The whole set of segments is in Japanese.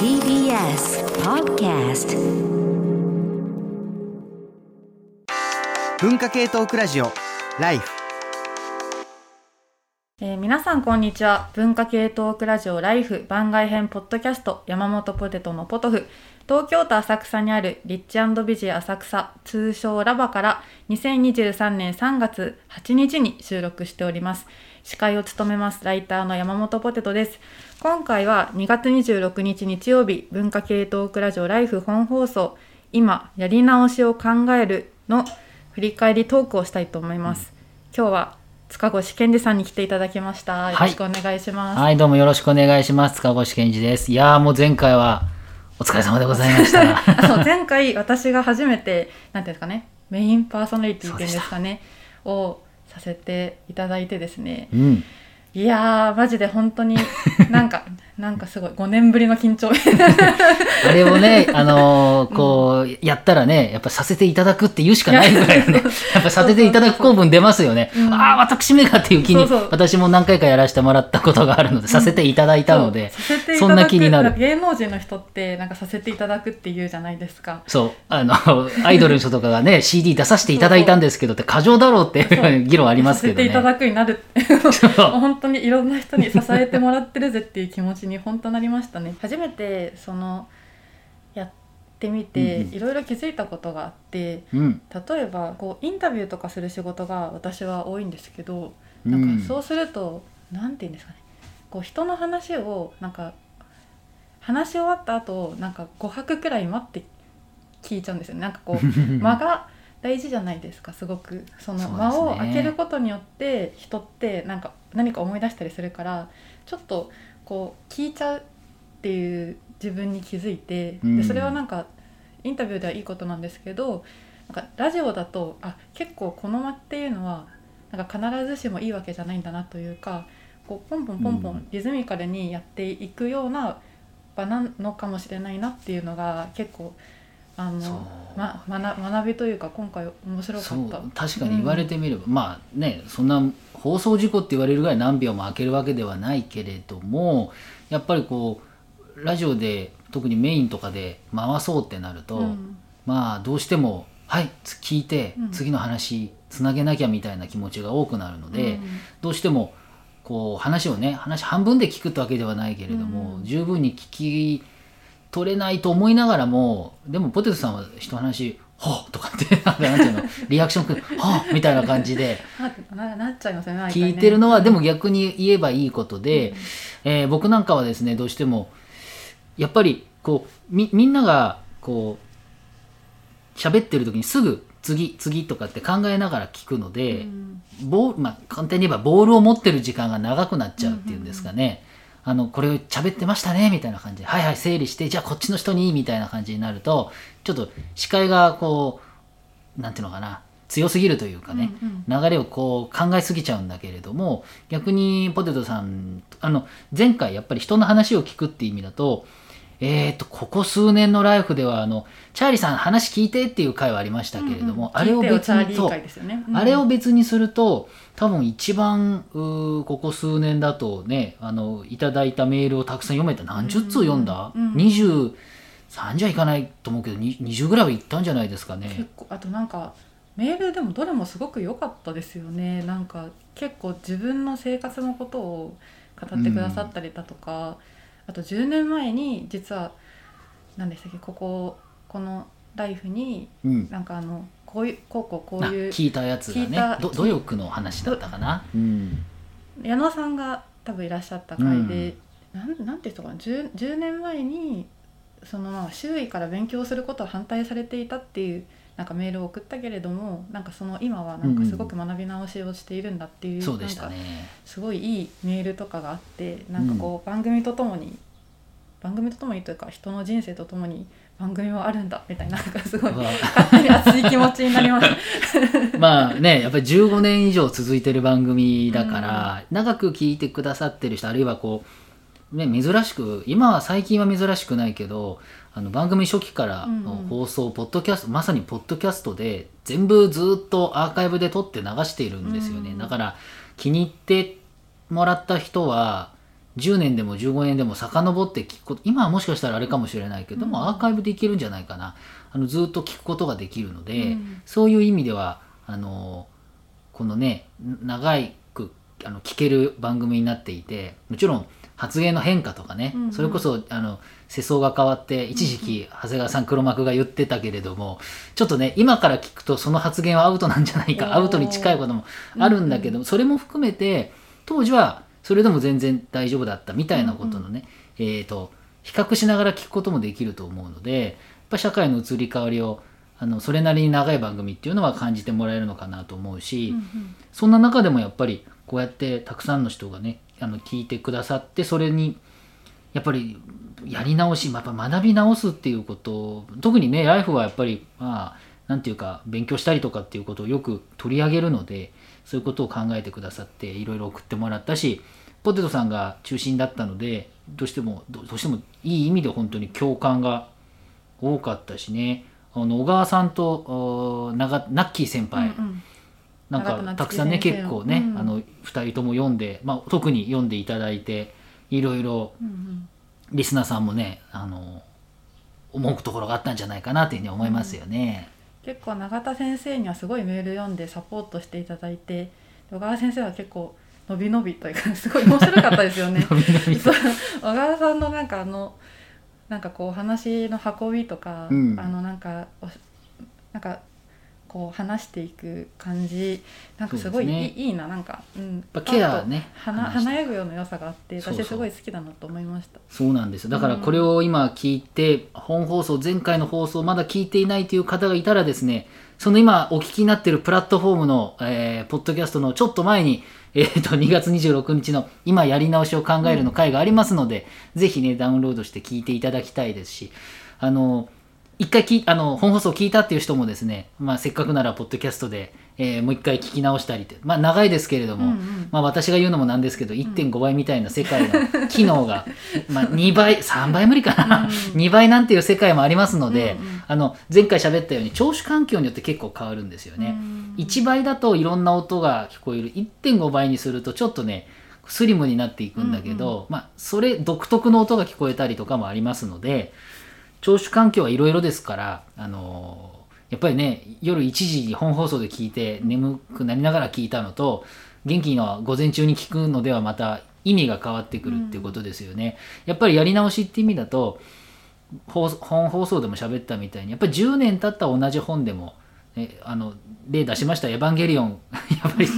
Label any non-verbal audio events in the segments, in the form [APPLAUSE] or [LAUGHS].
TBS Podcast 文化系トークラジオライフえー皆さんこんにちは。文化系トークラジオライフ番外編ポッドキャスト山本ポテトのポトフ。東京都浅草にあるリッチビジ浅草通称ラバから2023年3月8日に収録しております司会を務めますライターの山本ポテトです今回は2月26日日曜日文化系トークラジオライフ本放送今やり直しを考えるの振り返りトークをしたいと思います、今日は塚越健二さんに来ていただきました。よろしくお願いします。はい、どうもよろしくお願いします。塚越健二です。いやーもう前回はお疲れ様でございました。[LAUGHS] あの前回私が初めてなんていうんですかねメインパーソナリティっていうんですかねをさせていただいてですねうん。いやーマジで本当に [LAUGHS] なんかなんかすごい5年ぶりの緊張。[LAUGHS] あれをね、あのーこう、やったらね、やっぱさせていただくって言うしかないぐらいのね、やっぱさせていただく公文出ますよね。うん。ああ、私めがっていう気に私も何回かやらせてもらったことがあるので、させていただいたので、そう。させていただくそんな気になる。芸能人の人ってなんかさせていただくって言うじゃないですか。そう、あの、アイドルの人とかがね、[LAUGHS] CD 出させていただいたんですけどって過剰だろうっていう議論ありますけどね。させていただくになる本当にいろんな人に支えてもらってるぜっていう気持ちに本当なりましたね。初めてそのやってみていろいろ気づいたことがあってうん。例えばこうインタビューとかする仕事が私は多いんですけどうなんんかそうすると何て言うんですかね。こう人の話をなんか話し終わった後なんか5拍くらい待って聞いちゃうんですよね。なんかこう [LAUGHS] 間が大事じゃないですかすごく。その間を空けることによって人ってなんか何か思い出したりするからちょっとこう聞いちゃうっていう自分に気づいてうん。でそれはなんかインタビューではいいことなんですけどなんかラジオだとあ結構この間っていうのはなんか必ずしもいいわけじゃないんだなというかこうポンポンポンポうん。ンリズミカルにやっていくような場なのかもしれないなっていうのが結構あの、ま、学学びというか今回面白かそうった。確かに言われてみれば、まあねそんな放送事故って言われるぐらい何秒も空けるわけではないけれどもやっぱりこうラジオで特にメインとかで回そうってなると、うん。まあどうしてもはいつ聞いてうん。次の話つなげなきゃみたいな気持ちが多くなるので、うん。どうしてもこう話をね話半分で聞くってわけではないけれども、うん。十分に聞き取れないと思いながらもでもポテトさんは人の話「はあ」とかって [LAUGHS] なんていうのリアクションく「はあ」みたいな感じで聞いてるのはでも逆に言えばいいことで、えー僕なんかはですねどうしてもやっぱりこうみみんながこう喋ってる時にすぐ次次とかって考えながら聞くので、うん。ボールまあ、簡単に言えばボールを持ってる時間が長くなっちゃうっていうんですかね、あのこれを喋ってましたねみたいな感じではいはい整理してじゃあこっちの人にみたいな感じになるとちょっと視界がこうなんていうのかな強すぎるというかね、うんうん。流れをこう考えすぎちゃうんだけれども逆にポテトさんあの前回やっぱり人の話を聞くっていう意味だとえー、とここ数年のライフではあのチャーリーさん話聞いてっていう回はありましたけれども、あれを聞いてよ別にね、うん。あれを別にすると多分一番ここ数年だとねあのいただいたメールをたくさん読めた何十通読んだ、うんうん。23じゃいかないと思うけどに20ぐらいはいったんじゃないですかね。結。構あとなんかメールでもどれもすごく良かったですよね。なんか結構自分の生活のことを語ってくださったりだとか、あと10年前に実は何でしたっけこここのライフにうん。なんかあのこういうこうこうこうあいう聞いたやつがね。聞いたど努力の話だったかな。うん矢野さんが多分いらっしゃった回で、なんなんていう人かな 10, 10年前にそのまあ周囲から勉強することを反対されていたっていうなんかメールを送ったけれどもなんかその今はなんかすごく学び直しをしているんだっていう,、そうでしたなんかね。すごいいいメールとかがあってなんかこう番組とともに、番組とともにというか人の人生とともに番組はあるんだみたいななんかすごいまあ勝手に熱い気持ちになりました。[LAUGHS] まあねやっぱり15年以上続いてる番組だから、長く聞いてくださってる人あるいはこう、ね、珍しく今は最近は珍しくないけどあの番組初期からのうんうん放送、ポッドキャストまさにポッドキャストで全部ずっとアーカイブで撮って流しているんですよね、うん。だから気に入ってもらった人は10年でも15年でも遡って聞くこと今はもしかしたらあれかもしれないけども、うんアーカイブでいけるんじゃないかな。あのずっと聞くことができるので、うん。そういう意味ではあのこのね長くあの聞ける番組になっていてもちろん発言の変化とかね、うんうん。それこそあの世相が変わって一時期長谷川さん黒幕が言ってたけれどもちょっとね今から聞くとその発言はアウトなんじゃないかアウトに近いこともあるんだけど、それも含めて当時はそれでも全然大丈夫だったみたいなことのね、えー、と比較しながら聞くこともできると思うのでやっぱ社会の移り変わりをあのそれなりに長い番組っていうのは感じてもらえるのかなと思うし、うん。そんな中でもやっぱりこうやってたくさんの人がねあの聞いてくださってそれにやっぱりやり直しやっぱ学び直すっていうこと特にねライフはやっぱりまあなんていうか勉強したりとかっていうことをよく取り上げるのでそういうことを考えてくださっていろいろ送ってもらったしポテトさんが中心だったのでどうしてもどうしてもいい意味で本当に共感が多かったしね。あの小川さんとナッキー先輩、うんうん。なんかたくさんね結構ね、うん。あの2人とも読んで、まあ、特に読んでいただいていろいろうんうん。リスナーさんもねあの思うところがあったんじゃないかなというふうに思いますよね。結構永田先生にはすごいメール読んでサポートしていただいて小川先生は結構伸び伸びというかすごい面白かったですよね。[LAUGHS] そう。小川さんのなんかあのなんかこう話の運びとか、うん。あのなんかおなんかこう話していく感じなんかすごいいい,、ね。いいななんか、うん、ぱケアねパッと華話して。華やぐような良さがあって私すごい好きだなと思いました。そうなんです。よだからこれを今聞いて、本放送前回の放送まだ聞いていないという方がいたらですねその今お聞きになっているプラットフォームの、えーポッドキャストのちょっと前に、えー、と2月26日の今やり直しを考えるの回がありますので、ぜひねダウンロードして聞いていただきたいですしあの一回きあの本放送聞いたっていう人もですね、まあ、せっかくならポッドキャストで、えーもう一回聞き直したりってまあ長いですけれども、うんうん。まあ、私が言うのもなんですけど1.5倍みたいな世界の機能が、[LAUGHS] まあ、2倍3倍無理かな、うん2倍なんていう世界もありますので、うんうん。あの前回喋ったように聴取環境によって結構変わるんですよね。うん。1倍だといろんな音が聞こえる。1.5倍にするとちょっとねスリムになっていくんだけど、まあ、それ独特の音が聞こえたりとかもありますので聴取環境はいろいろですから、あのーやっぱりね夜1時に本放送で聞いて眠くなりながら聞いたのと元気の午前中に聞くのではまた意味が変わってくるっていうことですよね。やっぱりやり直しって意味だと放本放送でも喋ったみたいにやっぱり10年経った同じ本でも、ね、あの例出しました「エヴァンゲリオン」[LAUGHS] やっぱり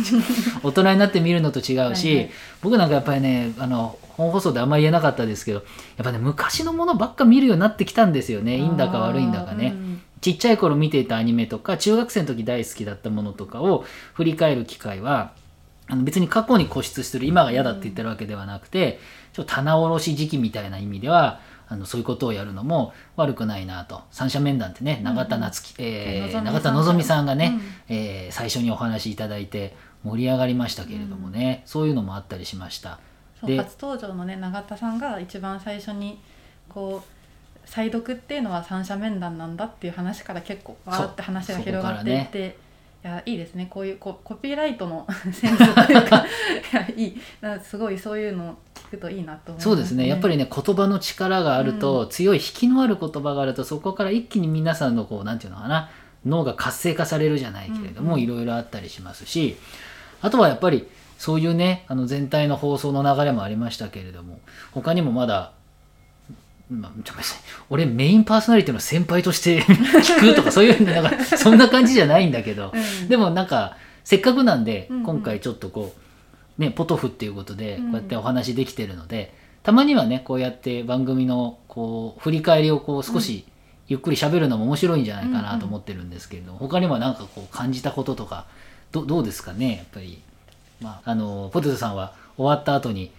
大人になって見るのと違うしはいはい。僕なんかやっぱりねあの本放送であんまり言えなかったですけどやっぱね昔のものばっか見るようになってきたんですよね。いいんだか悪いんだかね。ちっちゃい頃見ていたアニメとか中学生の時大好きだったものとかを振り返る機会はあの別に過去に固執する今が嫌だって言ってるわけではなくて、ちょっと棚卸し時期みたいな意味ではあのそういうことをやるのも悪くないなと。三者面談ってね永田夏樹、えーのぞみさん永田のぞみさんがね、うん。えー最初にお話しいただいて盛り上がりましたけれどもね、そういうのもあったりしました。でそう初登場のね永田さんが一番最初にこう再読っていうのは三者面談なんだっていう話から結構わーって話が広がっていって、いやいいですね。こういうココピーライトのセンスというか [LAUGHS] いやいい。すごいそういうのを聞くといいなと思います、そうですね。やっぱりね言葉の力があると、強い引きのある言葉があるとそこから一気に皆さんのこうなんていうのかな脳が活性化されるじゃないけれども、うんうん。いろいろあったりしますしあとはやっぱりそういうねあの全体の放送の流れもありましたけれども他にもまだまあ、ちょっと俺メインパーソナリティの先輩として [LAUGHS] 聞くとかそういうなんかそんな感じじゃないんだけど、うん。でもなんかせっかくなんで、うんうん。今回ちょっとこうねポトフっていうことでこうん。うやってお話できてるので、たまにはねこうやって番組のこう振り返りをこう少しゆっくり喋るのも面白いんじゃないかなと思ってるんですけれども、他にもなんかこう感じたこととかどどうですかねやっぱり、まあ、あのポテトさんは終わった後に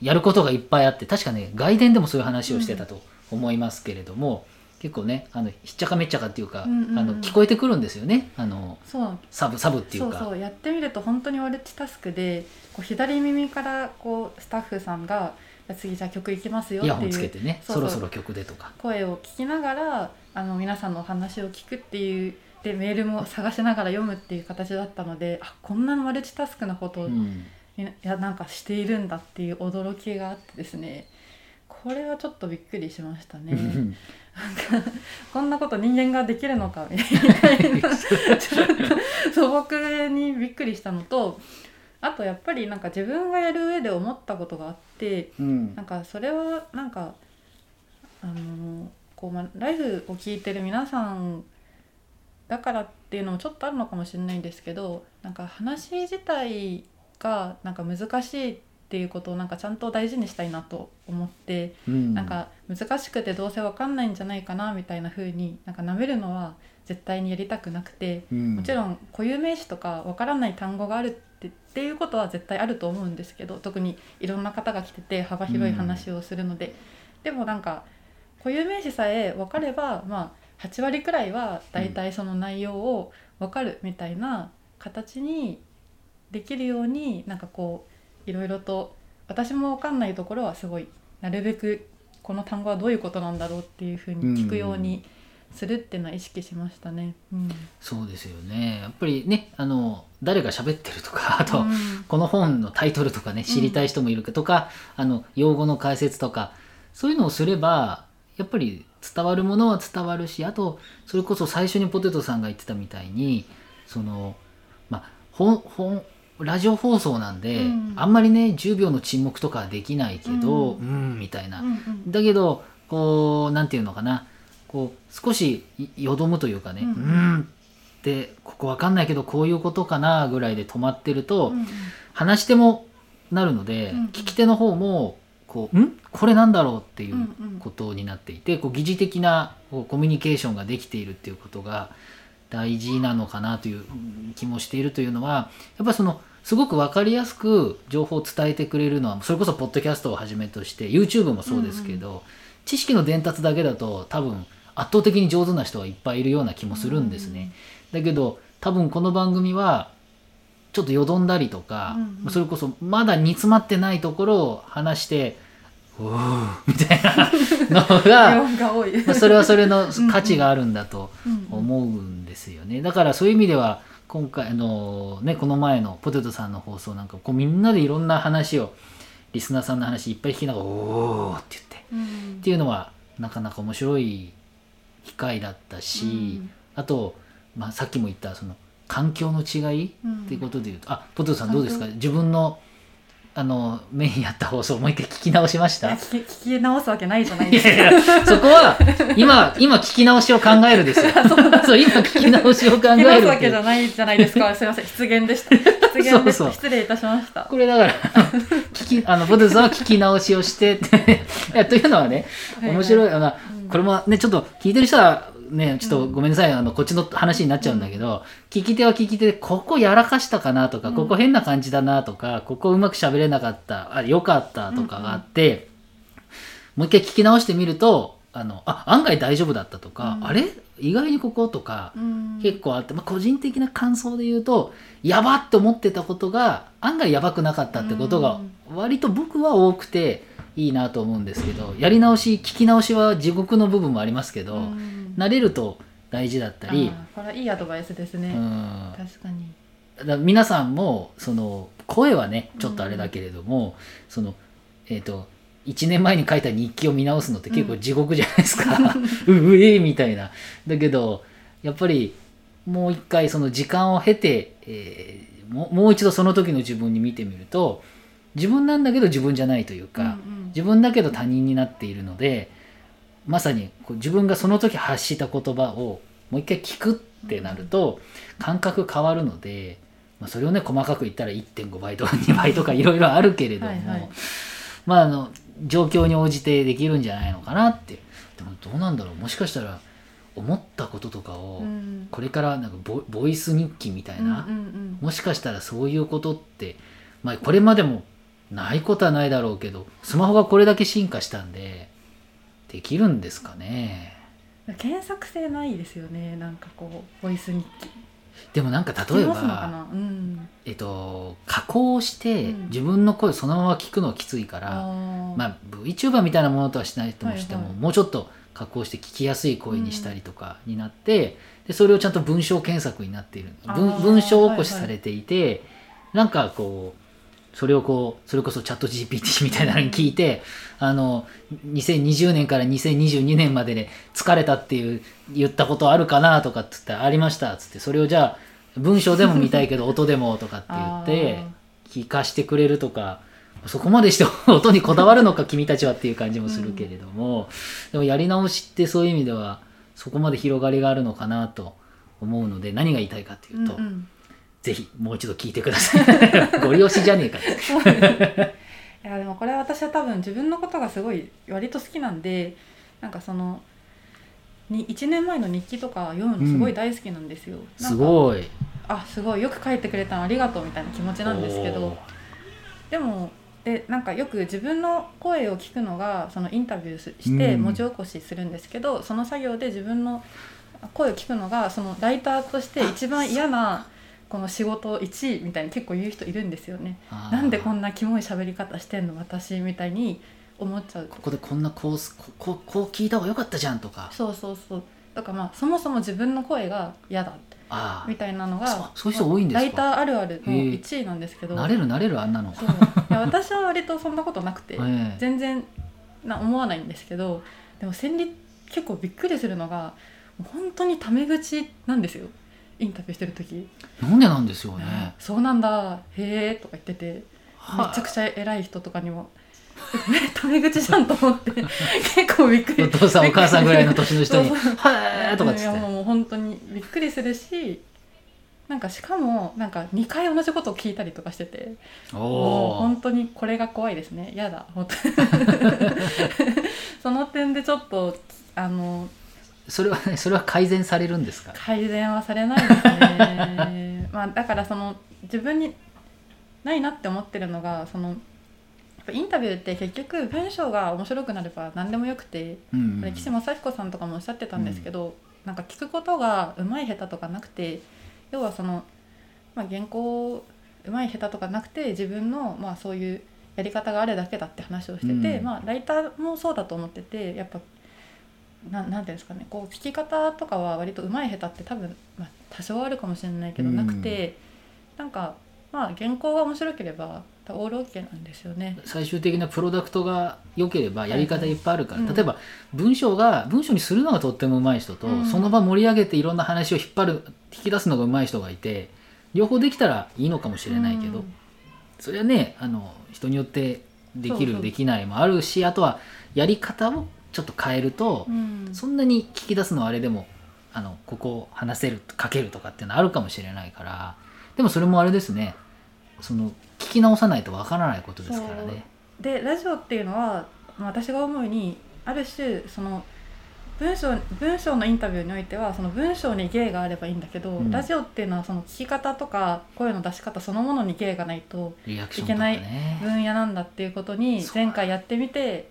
やることがいっぱいあって確かね外伝でもそういう話をしてたと思いますけれども、結構ねあのひっちゃかめっちゃかっていうか、うんうんうん。あの聞こえてくるんですよね。あのそう。サブサブっていか。そううそう。やってみると本当にマルチタスクでこう左耳からこうスタッフさんが次じゃあ曲いきますよイヤホンっていうつけてね。そうそう。そろそろ曲でとか。声を聞きながらあの皆さんのお話を聞くっていうでメールも探しながら読むっていう形だったのであこんなマルチタスクなことをうん。いやなんかしているんだっていう驚きがあってですね。これはちょっとびっくりしましたね。[LAUGHS] うんこんなこと人間ができるのかみたいな。ちょっと素朴にびっくりしたのとあとやっぱりなんか自分がやる上で思ったことがあってうん。なんかそれはなんかあのこう、まあ、ライフを聞いてる皆さんだからっていうのもちょっとあるのかもしれないんですけどなんか話自体がなんか難しいっていうことをなんかちゃんと大事にしたいなと思って。うん。なんか難しくてどうせわかんないんじゃないかなみたいな風になんか舐めるのは絶対にやりたくなくてうん。もちろん固有名詞とかわからない単語があるってっていうことは絶対あると思うんですけど特にいろんな方が来てて幅広い話をするので、でもなんか固有名詞さえ分かればまあ8割くらいは大体その内容を分かるみたいな形にできるようになんかこういろいろと私も分かんないところはすごいなるべくこの単語はどういうことなんだろうっていうふうに聞くようにするっていうのは意識しましたね。うん。そうですよね。やっぱりねあの誰が喋ってるとかあと、うん。この本のタイトルとかね知りたい人もいるとか、あの用語の解説とかそういうのをすればやっぱり伝わるものは伝わるしあとそれこそ最初にポテトさんが言ってたみたいにそのまあ本本ラジオ放送なんで、うん。あんまりね10秒の沈黙とかはできないけどううんんみたいな、うんうん。だけどこうなんていうのかな。こう少しいよどむというかね、ううんん、ってここわかんないけどこういうことかなぐらいで止まってると、うん話し手もなるので、うん。聞き手の方もこう「ん？これなんだろう?」っていうことになっていて、こう疑似的なこうコミュニケーションができているっていうことが大事なのかなといううん気もしているというのはやっぱりそのすごく分かりやすく情報を伝えてくれるのはそれこそポッドキャストをはじめとして YouTube もそうですけど、知識の伝達だけだと多分圧倒的に上手な人はいっぱいいるような気もするんですね。だけど多分この番組はちょっとよどんだりとか、うんうん。それこそまだ煮詰まってないところを話して「おー」みたいなのが [LAUGHS] それはそれの価値があるんだと思うんですよね。だからそういう意味では今回あのねこの前のポテトさんの放送なんかこうみんなでいろんな話をリスナーさんの話いっぱい聞きながら「おー」って言ってうん。っていうのはなかなか面白い機会だったし、うん。あと、まあ、さっきも言ったその環境の違いうん。っていうことで言うと、あポテトさんどうですか？自分のあのメインやった放送もう一回聞き直しました？聞き聞き直すわけないじゃないいですか。やいやそこは今今聞き直しを考えるですよ。[LAUGHS] そう今聞き直しを考え聞き直すわけじゃないじゃないですか。すみません、失言でした。失言で失礼いたしました。これだから [LAUGHS] 聞きあのポテトさんは聞き直しをしてって。いやというのはね面白い、あのうん。これもねちょっと聞いてる人はねちょっとごめんなさい、あのこっちの話になっちゃうんだけど、聞き手は聞き手でここやらかしたかなとか、うん。ここ変な感じだなとかここうまく喋れなかったあよかったとかがあって、もう一回聞き直してみるとあのあ案外大丈夫だったとか、うん。あれ？意外にこことか、うん。結構あって、まあ、個人的な感想で言うとやばって思ってたことが案外やばくなかったってことが割と僕は多くていいなと思うんですけどやり直し聞き直しは地獄の部分もありますけど、うん。慣れると大事だったり、これはいいアドバイスですね。うん。確かに。だ皆さんもその声はねちょっとあれだけれども、そのえっ、と1年前に書いた日記を見直すのって結構地獄じゃないですか、う [LAUGHS] うえーみたいな。だけどやっぱりもう一回その時間を経て、えーももう一度その時の自分に見てみると自分なんだけど自分じゃないというか、うんうん。自分だけど他人になっているのでまさにこう自分がその時発した言葉をもう一回聞くってなると感覚変わるので、まあ、それをね細かく言ったら1.5倍とか [LAUGHS] 2倍とかいろいろあるけれども、はいはい。まああの状況に応じてできるんじゃないのかなって。でもどうなんだろう。もしかしたら思ったこととかをうんこれからなんかボボイス日記みたいな、もしかしたらそういうことって、まあ、これまでもないことはないだろうけどスマホがこれだけ進化したんでできるんですかねうん検索性ないですよね。なんかこうボイス日記。でもなんか例えば、な？うん。えっと、加工してうん自分の声そのまま聞くのはきついから、あーまあ VTuber みたいなものとはしないともしても、はいはいもうちょっと加工して聞きやすい声にしたりとかになって、でそれをちゃんと文章検索になっている文文章起こしされていて、なんかこうそれをこうそれこそチャット GPT みたいなのに聞いて、[LAUGHS] あの2020年から2022年までで疲れたっていう言ったことあるかなとかっつってありましたっつってそれをじゃあ文章でも見たいけど [LAUGHS] 音でもとかって言って聞かしてくれるとかそこまでして [LAUGHS] 音にこだわるのか君たちはっていう感じもするけれども、でもやり直しってそういう意味ではそこまで広がりがあるのかなと思うので何が言いたいかっていうと、うんうんぜひもう一度聞いてください。[LAUGHS] ご利用しじゃねえか。[LAUGHS] いやでもこれは私は多分自分のことがすごい割と好きなんでなんかそのに1年前の日記とか読むのすごい大好きなんですよ。なんすかごい。あすごい。よく書いてくれたのありがとうみたいな気持ちなんですけど。でもでなんかよく自分の声を聞くのがそのインタビューししてうん。文字起こしするんですけど、その作業で自分の声を聞くのがそのライターとして一番嫌なこの仕事1位みたいに結構言う人いるんですよね。なんでこんなキモい喋り方してんの私みたいに思っちゃう。ここでこんなこうすここうこう聞いた方がよかったじゃんとか。そうそうそう。だからまあそもそも自分の声が嫌だあみたいなのがそういう人多いんですか？ライターあるあるのへえ1位なんですけど。あなれるなれるあんなの。いや私は割とそんなことなくて、[LAUGHS] ええ。全然な思わないんですけどでも戦利結構びっくりするのが本当にタメ口なんですよインタビューしてる時。なんでなんですよね、そうなんだ。へえ」とか言ってて。めはい。ちゃくちゃ偉い人とかにも「え [LAUGHS] タメ口じゃん」と思って。結構びっくり。お父さんお母さんぐらいの年の人に「そうそう。はーとかっついやってもう本当にびっくりするしなんかしかもなんか2回同じことを聞いたりとかしてて。おもうお本当にこれが怖いですね。やだ。本当にその点でちょっとあのそれはね [LAUGHS] それは改善されるんですか？改善はされないですね。[LAUGHS] まあだからその自分にないなって思ってるのがそのインタビューって結局文章が面白くなれば何でもよくてうんうん。岸正彦さんとかもおっしゃってたんですけど、なんか聞くことが上手い下手とかなくて要はその、まあ、原稿上手い下手とかなくて自分の、まあ、そういうやり方があるだけだって話をしてて、うん。まあ、ライターもそうだと思っててやっぱななんていうんですかねこう聞き方とかは割と上手い下手って多分、まあ、多少あるかもしれないけどうん。なくて、なんかまあ原稿が面白ければオールオッケーなんですよね。最終的なプロダクトが良ければやり方いっぱいあるから、はいはい例えば文章が文章にするのがとっても上手い人と、うんその場盛り上げていろんな話を引っ張る引き出すのが上手い人がいて両方できたらいいのかもしれないけど、うん。それはねあの人によってできるできないもあるしあとはやり方をちょっと変えると、うん。そんなに聞き出すのはあれでもあのここを話せる書けるとかっていうのあるかもしれないからでもそれもあれですね。その聞き直さないとわからないことですからね。でラジオっていうのはまあ私が思うにある種その文章文章のインタビューにおいてはその文章に芸があればいいんだけど、うん。ラジオっていうのはその聞き方とか声の出し方そのものに芸がないとリアクションとかね。分野なんだっていうことに前回やってみて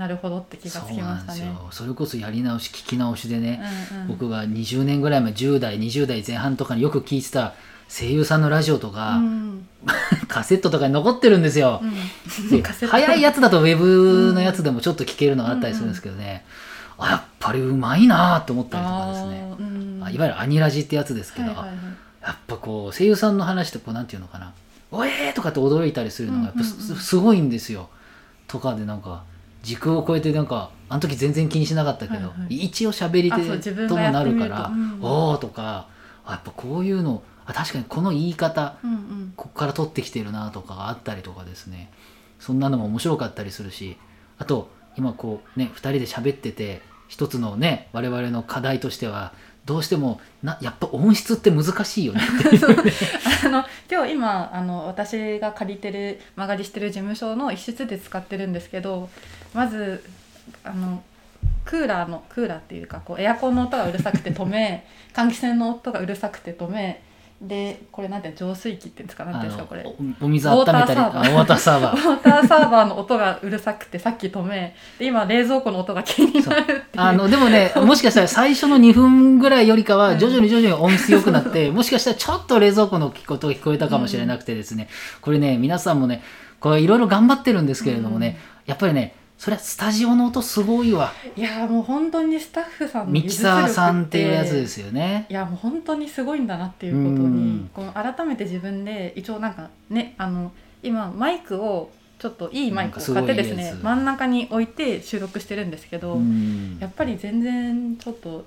なるほどって気がつきましたね。そうなんですよ。それこそやり直し聞き直しでね、うんうん。僕が20年ぐらい前10代20代前半とかによく聞いてた声優さんのラジオとか、うん。[LAUGHS] カセットとかに残ってるんですよ。うん。早いやつだとウェブのやつでもちょっと聞けるのがあったりするんですけどね、あやっぱりうまいなと思ったりとかですね。うん。あいわゆるアニラジってやつですけど、はいはいはい。やっぱこう声優さんの話ってこうなんていうのかな「おえー!」とかって驚いたりするのがやっぱす,、うんうんうん。すごいんですよ。とかでなんか時空を超えてなんかあの時全然気にしなかったけど、はいはい。一応喋り手ともなるからうん「おお」とかあやっぱこういうのあ確かにこの言い方うんうん。ここから取ってきてるなとかがあったりとかですね。そんなのも面白かったりするしあと今こうね2人で喋ってて一つのね我々の課題としてはどうしてもなやっぱ音質って難しいよね [LAUGHS] あの今日今あの私が借りてる間借りしてる事務所の一室で使ってるんですけどまずあのクーラーのクーラーっていうかこうエアコンの音がうるさくて止め換気扇の音がうるさくて止めでこれなんて浄水器っていうんですかなんていうんですかこれおお水温めたりウォーターサーバー。あ [LAUGHS] ウォーターサーバウーの音がうるさくてさっき止めで今冷蔵庫の音が気になるっていう。あのでもね [LAUGHS] もしかしたら最初の2分ぐらいよりかうん。は徐々に徐々に音質良くなって [LAUGHS] もしかしたらちょっと冷蔵庫の音が聞こえたかもしれなくてですね。これね皆さんもねこれいろいろ頑張ってるんですけれどもねやっぱりねそれはスタジオの音すごいわ。いやもう本当にスタッフさんのミキサーさんっていうやつですよね。いやもう本当にすごいんだなっていうことうん。にこの改めて自分で一応なんかねあの今マイクをちょっといいマイクを買ってですね真ん中に置いて収録してるんですけど、うん。やっぱり全然ちょっと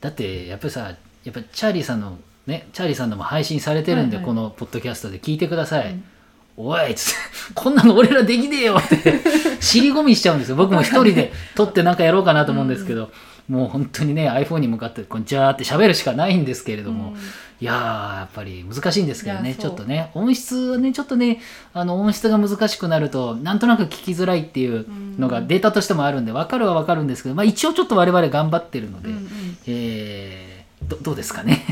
だってやっぱりさやっぱりチャーリーさんのねチャーリーさんのも配信されてるんで、はいはい。このポッドキャストで聞いてください、うん。おいっつってこんなの俺らできねえよって尻込みしちゃうんですよ。僕も一人で撮ってなんかやろうかなと思うんですけど、もう本当にね iPhone に向かってこんにちはって喋るしかないんですけれども、うん。いやーやっぱり難しいんですけどね。ちょっとね音質はねちょっとねあの音質が難しくなるとなんとなく聞きづらいっていうのがうんデータとしてもあるんで分かるは分かるんですけど、まあ、一応ちょっと我々頑張ってるので、うんうんえーどどうですかね？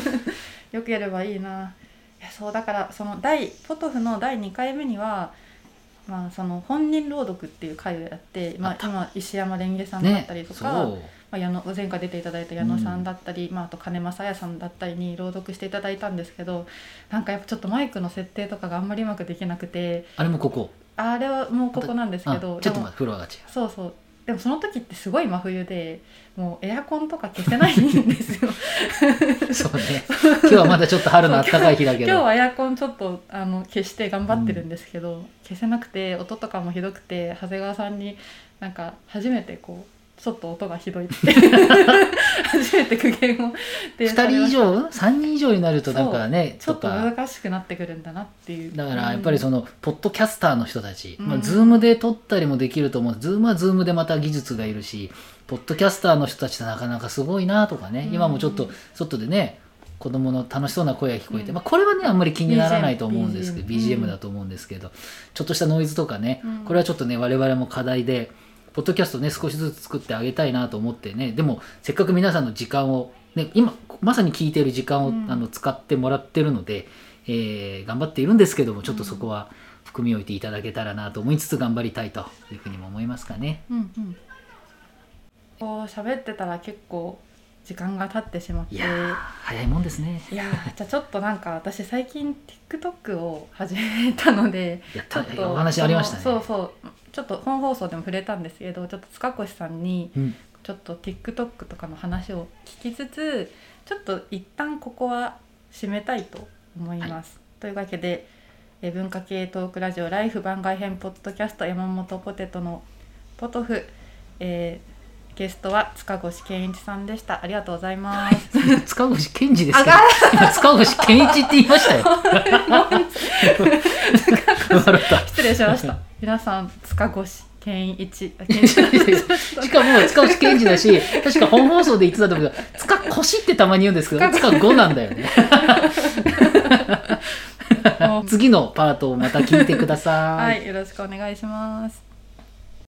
[LAUGHS] よければいいな。いやそうだからその第ポトフの第2回目にはまあその本人朗読っていう回をやって、まあ、今石山レンゲさんだっねたりとか、そう。まあ、矢野前回出ていただいた矢野さんだったり、まあ、あと金正也さんだったりに朗読していただいたんですけどなんかやっぱちょっとマイクの設定とかがあんまりうまくできなくてあれもここ。あれはもうここなんですけどあちょっと待ってフロアが違う。そうそうでもその時ってすごい真冬でもうエアコンとか消せないんですよ。そうね。今日はまだちょっと春の暖かい日だけど。今日はエアコンちょっとあの消して頑張ってるんですけど、消せなくて音とかもひどくて長谷川さんになんか初めてこうちょっと音がひどいって。[LAUGHS] 初めて苦言をで2人以上？3人以上になるとなんかねちょっと難しくなってくるんだなっていう。だからやっぱりその、のポッドキャスターの人たち、まあ、うんズームで録ったりもできると思う。ズームはズームでまた技術がいるしポッドキャスターの人たちってなかなかすごいなとかね、うん。今もちょっと外でね子供の楽しそうな声が聞こえて、うん。まあ、これはねあんまり気にならないと思うんですけど BGM BGM, だと思うんですけどちょっとしたノイズとかね、うん。これはちょっとね我々も課題でポッドキャストね少しずつ作ってあげたいなと思ってねでもせっかく皆さんの時間を、ね、今まさに聞いている時間を、うんあの使ってもらってるので、えー頑張っているんですけどもちょっとそこは含みを置いていただけたらなと思いつつ頑張りたいというふうにも思いますかね。うんうん、こう喋ってたら結構時間が経ってしまっていやー早いもんですね。いやーじゃあちょっとなんか私最近 TikTok を始めたのでいやちょっとお話ありましたね。そうそうちょっと本放送でも触れたんですけどちょっと塚越さんにうんちょっと TikTok とかの話を聞きつつちょっと一旦ここは締めたいと思います。というわけでえー文化系トークラジオライフ番外編ポッドキャスト山本ポテトのポトフ、えーゲストは塚越健一さんでした。ありがとうございます。[LAUGHS] 塚越健二です [LAUGHS] 塚越健一って言いましたよ。[LAUGHS] 失礼しました。皆さん塚越健一。[LAUGHS] しかも塚越健二だし確か本放送で言ってたと思うけど塚越ってたまに言うんですけど塚5なんだよね。[LAUGHS] 次のパートをまた聞いてください。はいよろしくお願いします。